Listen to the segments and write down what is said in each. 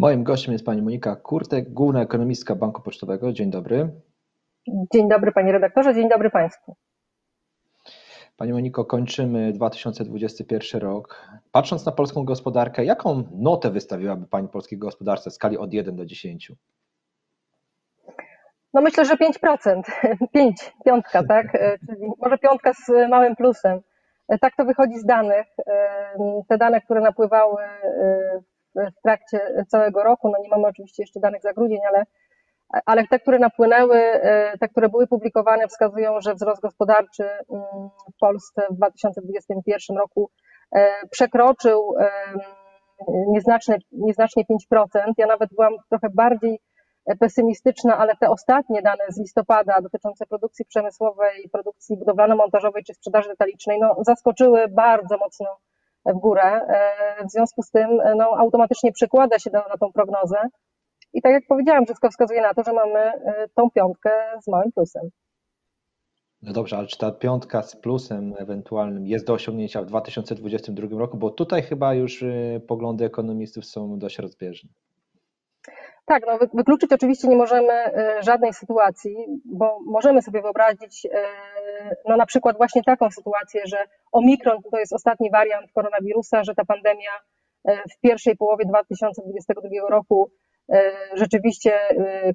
Moim gościem jest pani Monika Kurtek, główna ekonomistka Banku Pocztowego. Dzień dobry. Dzień dobry panie redaktorze, dzień dobry państwu. Pani Moniko, kończymy 2021 rok. Patrząc na polską gospodarkę, jaką notę wystawiłaby Pani polskiej gospodarce w skali od 1 do 10? No myślę, że 5%, 5, piątka, tak? E, czyli może piątka z małym plusem. E, tak to wychodzi z danych. E, te dane, które napływały w trakcie całego roku, no nie mamy oczywiście jeszcze danych za grudzień, ale, ale te, które napłynęły, te, które były publikowane, wskazują, że wzrost gospodarczy mm, w Polsce w 2021 roku przekroczył nieznacznie, nieznacznie 5%. Ja nawet byłam trochę bardziej pesymistyczna, ale te ostatnie dane z listopada dotyczące produkcji przemysłowej, produkcji budowlano-montażowej czy sprzedaży detalicznej, no, zaskoczyły bardzo mocno w górę. E, w związku z tym no, automatycznie przekłada się na tą prognozę. I tak jak powiedziałam, wszystko wskazuje na to, że mamy e, tą piątkę z małym plusem. No dobrze, ale czy ta piątka z plusem ewentualnym jest do osiągnięcia w 2022 roku? Bo tutaj chyba już e, poglądy ekonomistów są dość rozbieżne. Tak, no wykluczyć oczywiście nie możemy e, żadnej sytuacji, bo możemy sobie wyobrazić e, no na przykład właśnie taką sytuację, że Omikron to jest ostatni wariant koronawirusa, że ta pandemia e, w pierwszej połowie 2022 roku rzeczywiście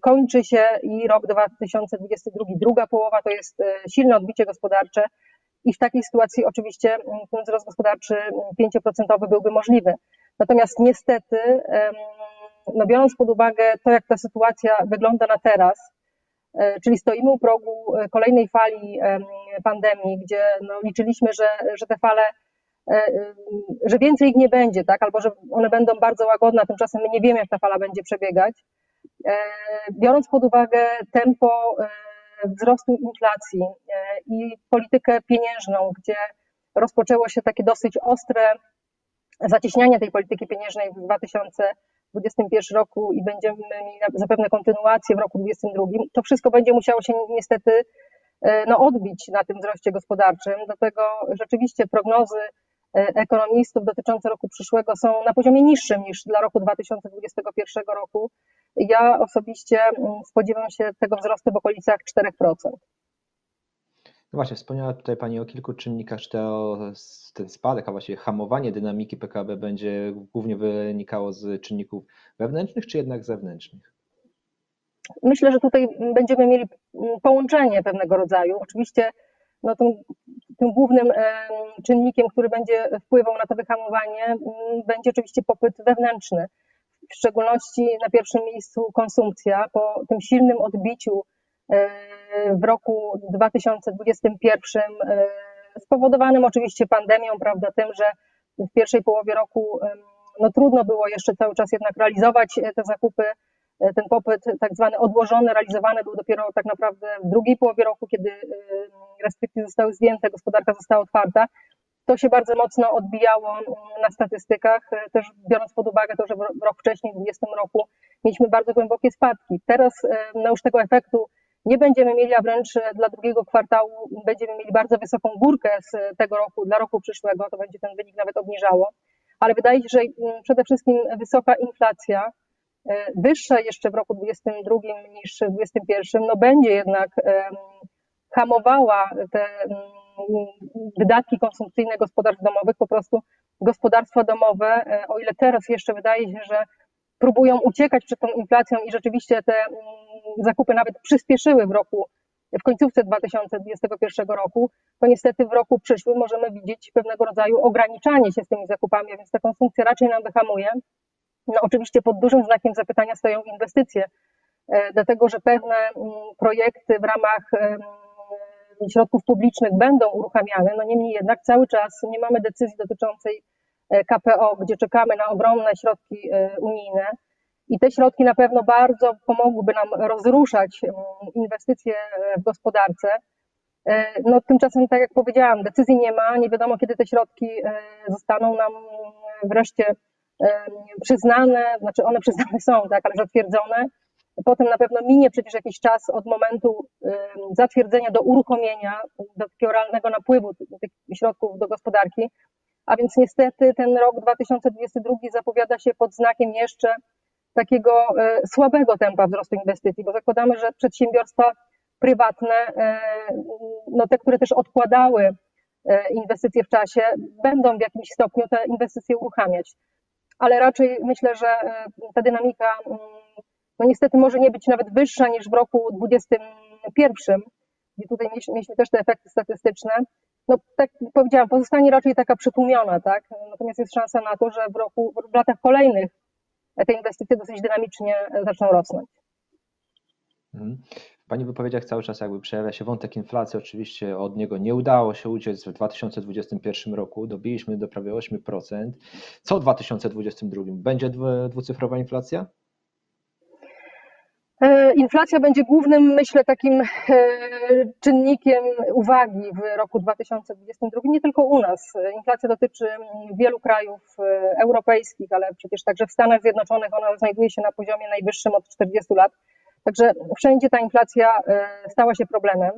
kończy się i rok 2022, druga połowa to jest silne odbicie gospodarcze i w takiej sytuacji oczywiście ten wzrost gospodarczy 5% byłby możliwy. Natomiast niestety no biorąc pod uwagę to, jak ta sytuacja wygląda na teraz, e, czyli stoimy u progu e, kolejnej fali pandemii, gdzie no liczyliśmy, że, że te fale, e, że więcej ich nie będzie, tak, albo że one będą bardzo łagodne, a tymczasem my nie wiemy, jak ta fala będzie przebiegać. Biorąc pod uwagę tempo wzrostu inflacji i politykę pieniężną, gdzie rozpoczęło się takie dosyć ostre zacieśnianie tej polityki pieniężnej w 2000 2021 roku i będziemy mieli zapewne kontynuację w roku 2022, to wszystko będzie musiało się niestety e, no, odbić na tym wzroście gospodarczym. Dlatego rzeczywiście prognozy e, ekonomistów dotyczące roku przyszłego są na poziomie niższym niż dla roku 2021 roku. Ja osobiście mm, spodziewam się tego wzrostu w okolicach 4%. No właśnie, wspomniała tutaj Pani o kilku czynnikach, czy to ten spadek, a właściwie hamowanie dynamiki PKB będzie głównie wynikało z czynników wewnętrznych, czy jednak zewnętrznych? Myślę, że tutaj będziemy mieli połączenie pewnego rodzaju. Oczywiście no, tym, tym głównym czynnikiem, który będzie wpływał na to wyhamowanie, będzie oczywiście popyt wewnętrzny. W szczególności na pierwszym miejscu konsumpcja. Po tym silnym odbiciu w roku 2021, e, spowodowanym oczywiście pandemią, prawda, tym, że w pierwszej połowie roku no, trudno było jeszcze cały czas jednak realizować e, te zakupy. E, ten popyt tak zwany odłożony, realizowany był dopiero tak naprawdę w drugiej połowie roku, kiedy restrykcje zostały zdjęte, gospodarka została otwarta. To się bardzo mocno odbijało na statystykach, też biorąc pod uwagę to, że rok wcześniej, w 2020 roku, mieliśmy bardzo głębokie spadki. Teraz no już tego efektu nie będziemy mieli, a wręcz dla drugiego kwartału będziemy mieli bardzo wysoką górkę z tego roku, dla roku przyszłego, to będzie ten wynik nawet obniżało, ale wydaje się, że mm, przede wszystkim wysoka inflacja, e, wyższa jeszcze w roku 2022 niż w 2021, no będzie jednak hamowała te mm, wydatki konsumpcyjne gospodarstw domowych, po prostu gospodarstwa domowe, e, o ile teraz jeszcze wydaje się, że próbują uciekać przed tą inflacją i rzeczywiście te mm, zakupy nawet przyspieszyły w roku, w końcówce 2021 roku, to niestety w roku przyszłym możemy widzieć pewnego rodzaju ograniczanie się z tymi zakupami, więc ta konsumpcja raczej nam wyhamuje. No oczywiście pod dużym znakiem zapytania stoją inwestycje, e, dlatego że pewne mm, projekty w ramach środków publicznych będą uruchamiane, no niemniej jednak cały czas nie mamy decyzji dotyczącej KPO, gdzie czekamy na ogromne środki e, unijne. I te środki na pewno bardzo pomogłyby nam rozruszać mm, inwestycje w gospodarce. E, no, tymczasem, tak jak powiedziałam, decyzji nie ma, nie wiadomo kiedy te środki zostaną nam wreszcie przyznane, znaczy one przyznane są, tak, ale zatwierdzone. Potem na pewno minie przecież jakiś czas od momentu zatwierdzenia do uruchomienia, do takiego realnego napływu tych środków do gospodarki. A więc niestety ten rok 2022 zapowiada się pod znakiem jeszcze takiego słabego tempa wzrostu inwestycji, bo zakładamy, że przedsiębiorstwa prywatne, no te, które też odkładały inwestycje w czasie, będą w jakimś stopniu te inwestycje uruchamiać. Ale raczej myślę, że ta dynamika mm, no niestety może nie być nawet wyższa niż w roku 2021, gdzie tutaj mieliśmy też te efekty statystyczne. No tak powiedziałam, pozostanie raczej taka przytłumiona, tak? Natomiast jest szansa na to, że w roku, w latach kolejnych te inwestycje dosyć dynamicznie zaczną rosnąć. Mhm. W Pani wypowiedziach cały czas jakby przejawia się wątek inflacji. Oczywiście od niego nie udało się uciec w 2021 roku. Dobiliśmy do prawie 8%. Co w 2022? Będzie dwucyfrowa inflacja? E, inflacja będzie głównym, myślę, takim e, czynnikiem uwagi w roku 2022, nie tylko u nas. Inflacja dotyczy wielu krajów e, europejskich, ale przecież także w Stanach Zjednoczonych ona znajduje się na poziomie najwyższym od 40 lat. Także wszędzie ta inflacja stała się problemem.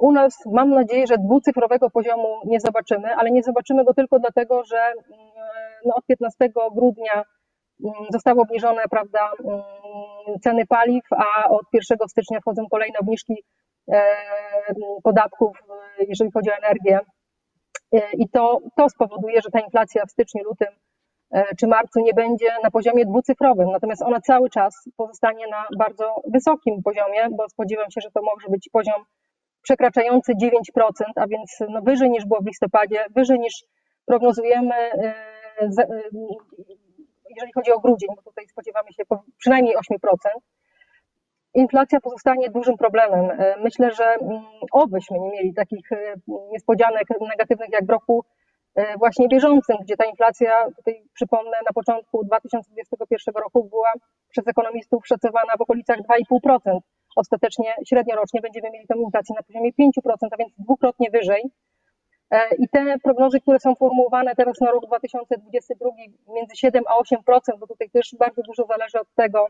U nas mam nadzieję, że dwucyfrowego poziomu nie zobaczymy, ale nie zobaczymy go tylko dlatego, że no od 15 grudnia zostały obniżone prawda, ceny paliw, a od 1 stycznia wchodzą kolejne obniżki e, podatków, jeżeli chodzi o energię. E, I to, to spowoduje, że ta inflacja w styczniu, lutym e, czy marcu nie będzie na poziomie dwucyfrowym, natomiast ona cały czas pozostanie na bardzo wysokim poziomie, bo spodziewam się, że to może być poziom przekraczający 9%, a więc no wyżej niż było w listopadzie, wyżej niż prognozujemy jeżeli chodzi o grudzień, bo tutaj spodziewamy się przynajmniej 8%, inflacja pozostanie dużym problemem. E, myślę, że mm, obyśmy nie mieli takich e, niespodzianek negatywnych jak w roku e, właśnie bieżącym, gdzie ta inflacja, tutaj przypomnę, na początku 2021 roku była przez ekonomistów szacowana w okolicach 2,5%. Ostatecznie średniorocznie będziemy mieli tę inflację na poziomie 5%, a więc dwukrotnie wyżej. E, I te prognozy, które są formułowane teraz na rok 2022 między 7 a 8%, bo tutaj też bardzo dużo zależy od tego,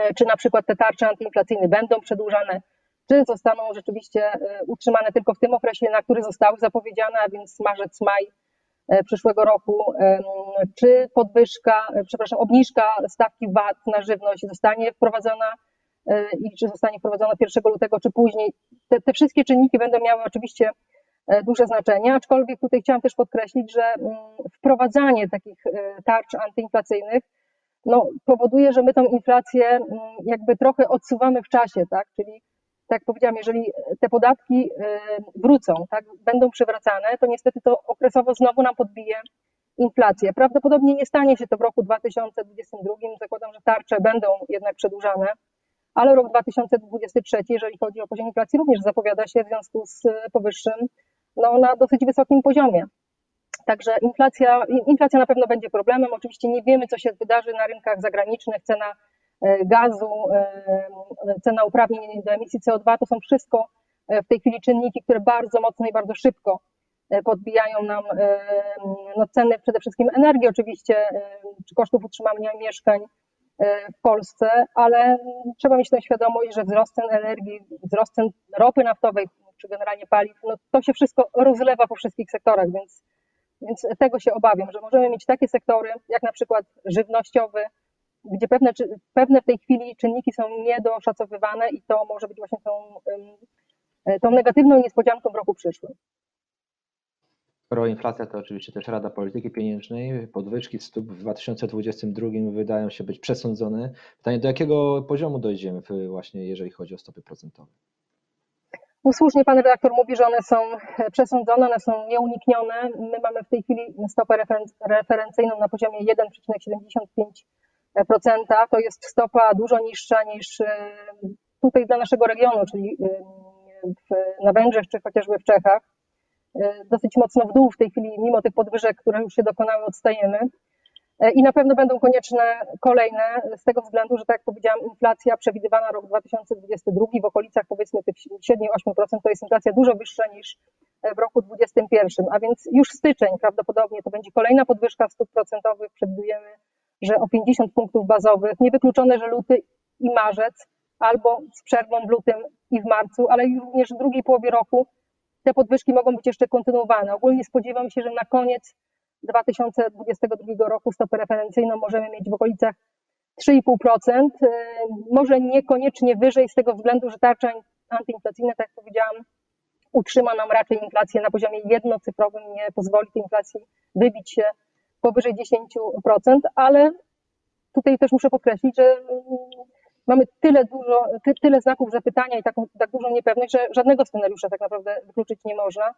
e, czy na przykład te tarcze antyinflacyjne będą przedłużane, czy zostaną rzeczywiście e, utrzymane tylko w tym okresie, na który zostały zapowiedziane, a więc marzec, maj przyszłego roku, czy podwyżka, przepraszam, obniżka stawki VAT na żywność zostanie wprowadzona i czy zostanie wprowadzona 1 lutego, czy później. Te, te wszystkie czynniki będą miały oczywiście duże znaczenie, aczkolwiek tutaj chciałam też podkreślić, że mm, wprowadzanie takich e, tarcz antyinflacyjnych no, powoduje, że my tą inflację mm, jakby trochę odsuwamy w czasie, tak? Czyli tak jak powiedziałam, jeżeli te podatki e, wrócą, tak, będą przywracane, to niestety to okresowo znowu nam podbije inflację. Prawdopodobnie nie stanie się to w roku 2022. Zakładam, że tarcze będą jednak przedłużane, ale rok 2023, jeżeli chodzi o poziom inflacji, również zapowiada się w związku z powyższym no, na dosyć wysokim poziomie. Także inflacja, inflacja na pewno będzie problemem. Oczywiście nie wiemy, co się wydarzy na rynkach zagranicznych. Cena e, gazu, e, cena uprawnień do emisji CO2 to są wszystko e, w tej chwili czynniki, które bardzo mocno i bardzo szybko podbijają nam no, ceny przede wszystkim energii oczywiście, czy kosztów utrzymania mieszkań w Polsce, ale trzeba mieć tę świadomość, że wzrost cen energii, wzrost cen ropy naftowej, czy generalnie paliw, no to się wszystko rozlewa po wszystkich sektorach, więc, więc tego się obawiam, że możemy mieć takie sektory, jak na przykład żywnościowy, gdzie pewne, pewne w tej chwili czynniki są niedoszacowywane i to może być właśnie tą, tą negatywną niespodzianką w roku przyszłym. Skoro inflacja to oczywiście też Rada Polityki Pieniężnej, podwyżki stóp w 2022 wydają się być przesądzone. Pytanie, do jakiego poziomu dojdziemy właśnie, jeżeli chodzi o stopy procentowe? No słusznie pan redaktor mówi, że one są przesądzone, one są nieuniknione. My mamy w tej chwili stopę referencyjną na poziomie 1,75%. To jest stopa dużo niższa niż e, tutaj dla naszego regionu, czyli e, na Węgrzech czy chociażby w Czechach. E, dosyć mocno w dół w tej chwili, mimo tych podwyżek, które już się dokonały, odstajemy. E, I na pewno będą konieczne kolejne, z tego względu, że tak jak powiedziałam, inflacja przewidywana rok 2022 w okolicach powiedzmy tych 7-8% to jest inflacja dużo wyższa niż w roku 2021, a więc już styczeń prawdopodobnie to będzie kolejna podwyżka stóp procentowych, przewidujemy, że o 50 punktów bazowych, niewykluczone, że luty i marzec, albo z przerwą w lutym i w marcu, ale również w drugiej połowie roku te podwyżki mogą być jeszcze kontynuowane. Ogólnie spodziewam się, że na koniec 2022 roku stopę referencyjną możemy mieć w okolicach 3,5%. Może niekoniecznie wyżej z tego względu, że tarcza antyinflacyjna, tak jak powiedziałam, utrzyma nam raczej inflację na poziomie jednocyfrowym, nie pozwoli tej inflacji wybić się powyżej 10%, ale tutaj też muszę podkreślić, że mamy tyle dużo, ty, tyle znaków zapytania i taką, tak dużą niepewność, że żadnego scenariusza tak naprawdę wykluczyć nie można.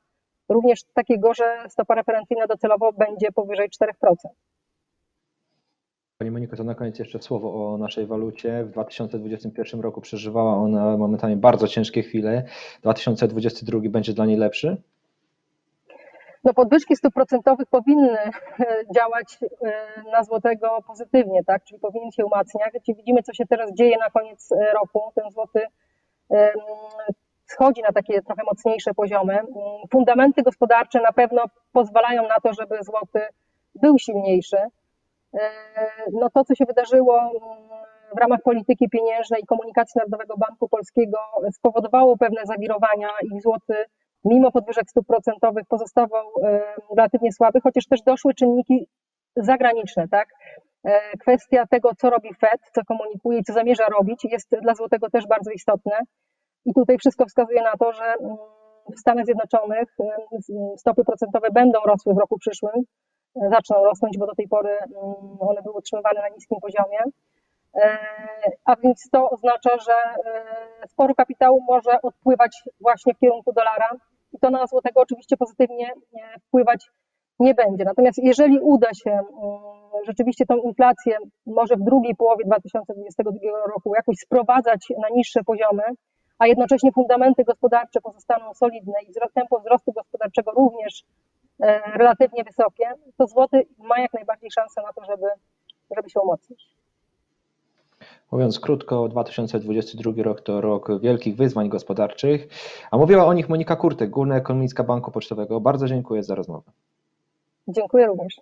Również takiego, że stopa referencyjna docelowo będzie powyżej 4%. Pani Moniko, to na koniec jeszcze słowo o naszej walucie. W 2021 roku przeżywała ona momentami bardzo ciężkie chwile. 2022 będzie dla niej lepszy? No podwyżki stóp procentowych powinny e, działać e, na złotego pozytywnie, tak? Czyli powinien się umacniać. Widzimy, co się teraz dzieje na koniec e, roku. Ten złoty schodzi na takie trochę mocniejsze poziomy. Fundamenty gospodarcze na pewno pozwalają na to, żeby złoty był silniejszy. No to, co się wydarzyło w ramach polityki pieniężnej i komunikacji Narodowego Banku Polskiego spowodowało pewne zawirowania i złoty mimo podwyżek stóp procentowych pozostawał relatywnie słaby, chociaż też doszły czynniki zagraniczne, tak? E, kwestia tego, co robi Fed, co komunikuje i co zamierza robić, jest dla złotego też bardzo istotne. I tutaj wszystko wskazuje na to, że mm, w Stanach Zjednoczonych stopy procentowe będą rosły w roku przyszłym, e, zaczną rosnąć, bo do tej pory mm, one były utrzymywane na niskim poziomie. E, a więc to oznacza, że sporo kapitału może odpływać właśnie w kierunku dolara, i to na złotego oczywiście pozytywnie wpływać nie będzie. Natomiast jeżeli uda się mm, rzeczywiście tą inflację może w drugiej połowie 2022 roku jakoś sprowadzać na niższe poziomy, a jednocześnie fundamenty gospodarcze pozostaną solidne i tempo wzrostu gospodarczego również e, relatywnie wysokie, to złoty ma jak najbardziej szansę na to, żeby, żeby się umocnić. Mówiąc krótko, 2022 rok to rok wielkich wyzwań gospodarczych, a mówiła o nich Monika Kurtek, główna ekonomistka Banku Pocztowego. Bardzo dziękuję za rozmowę. Dziękuję również.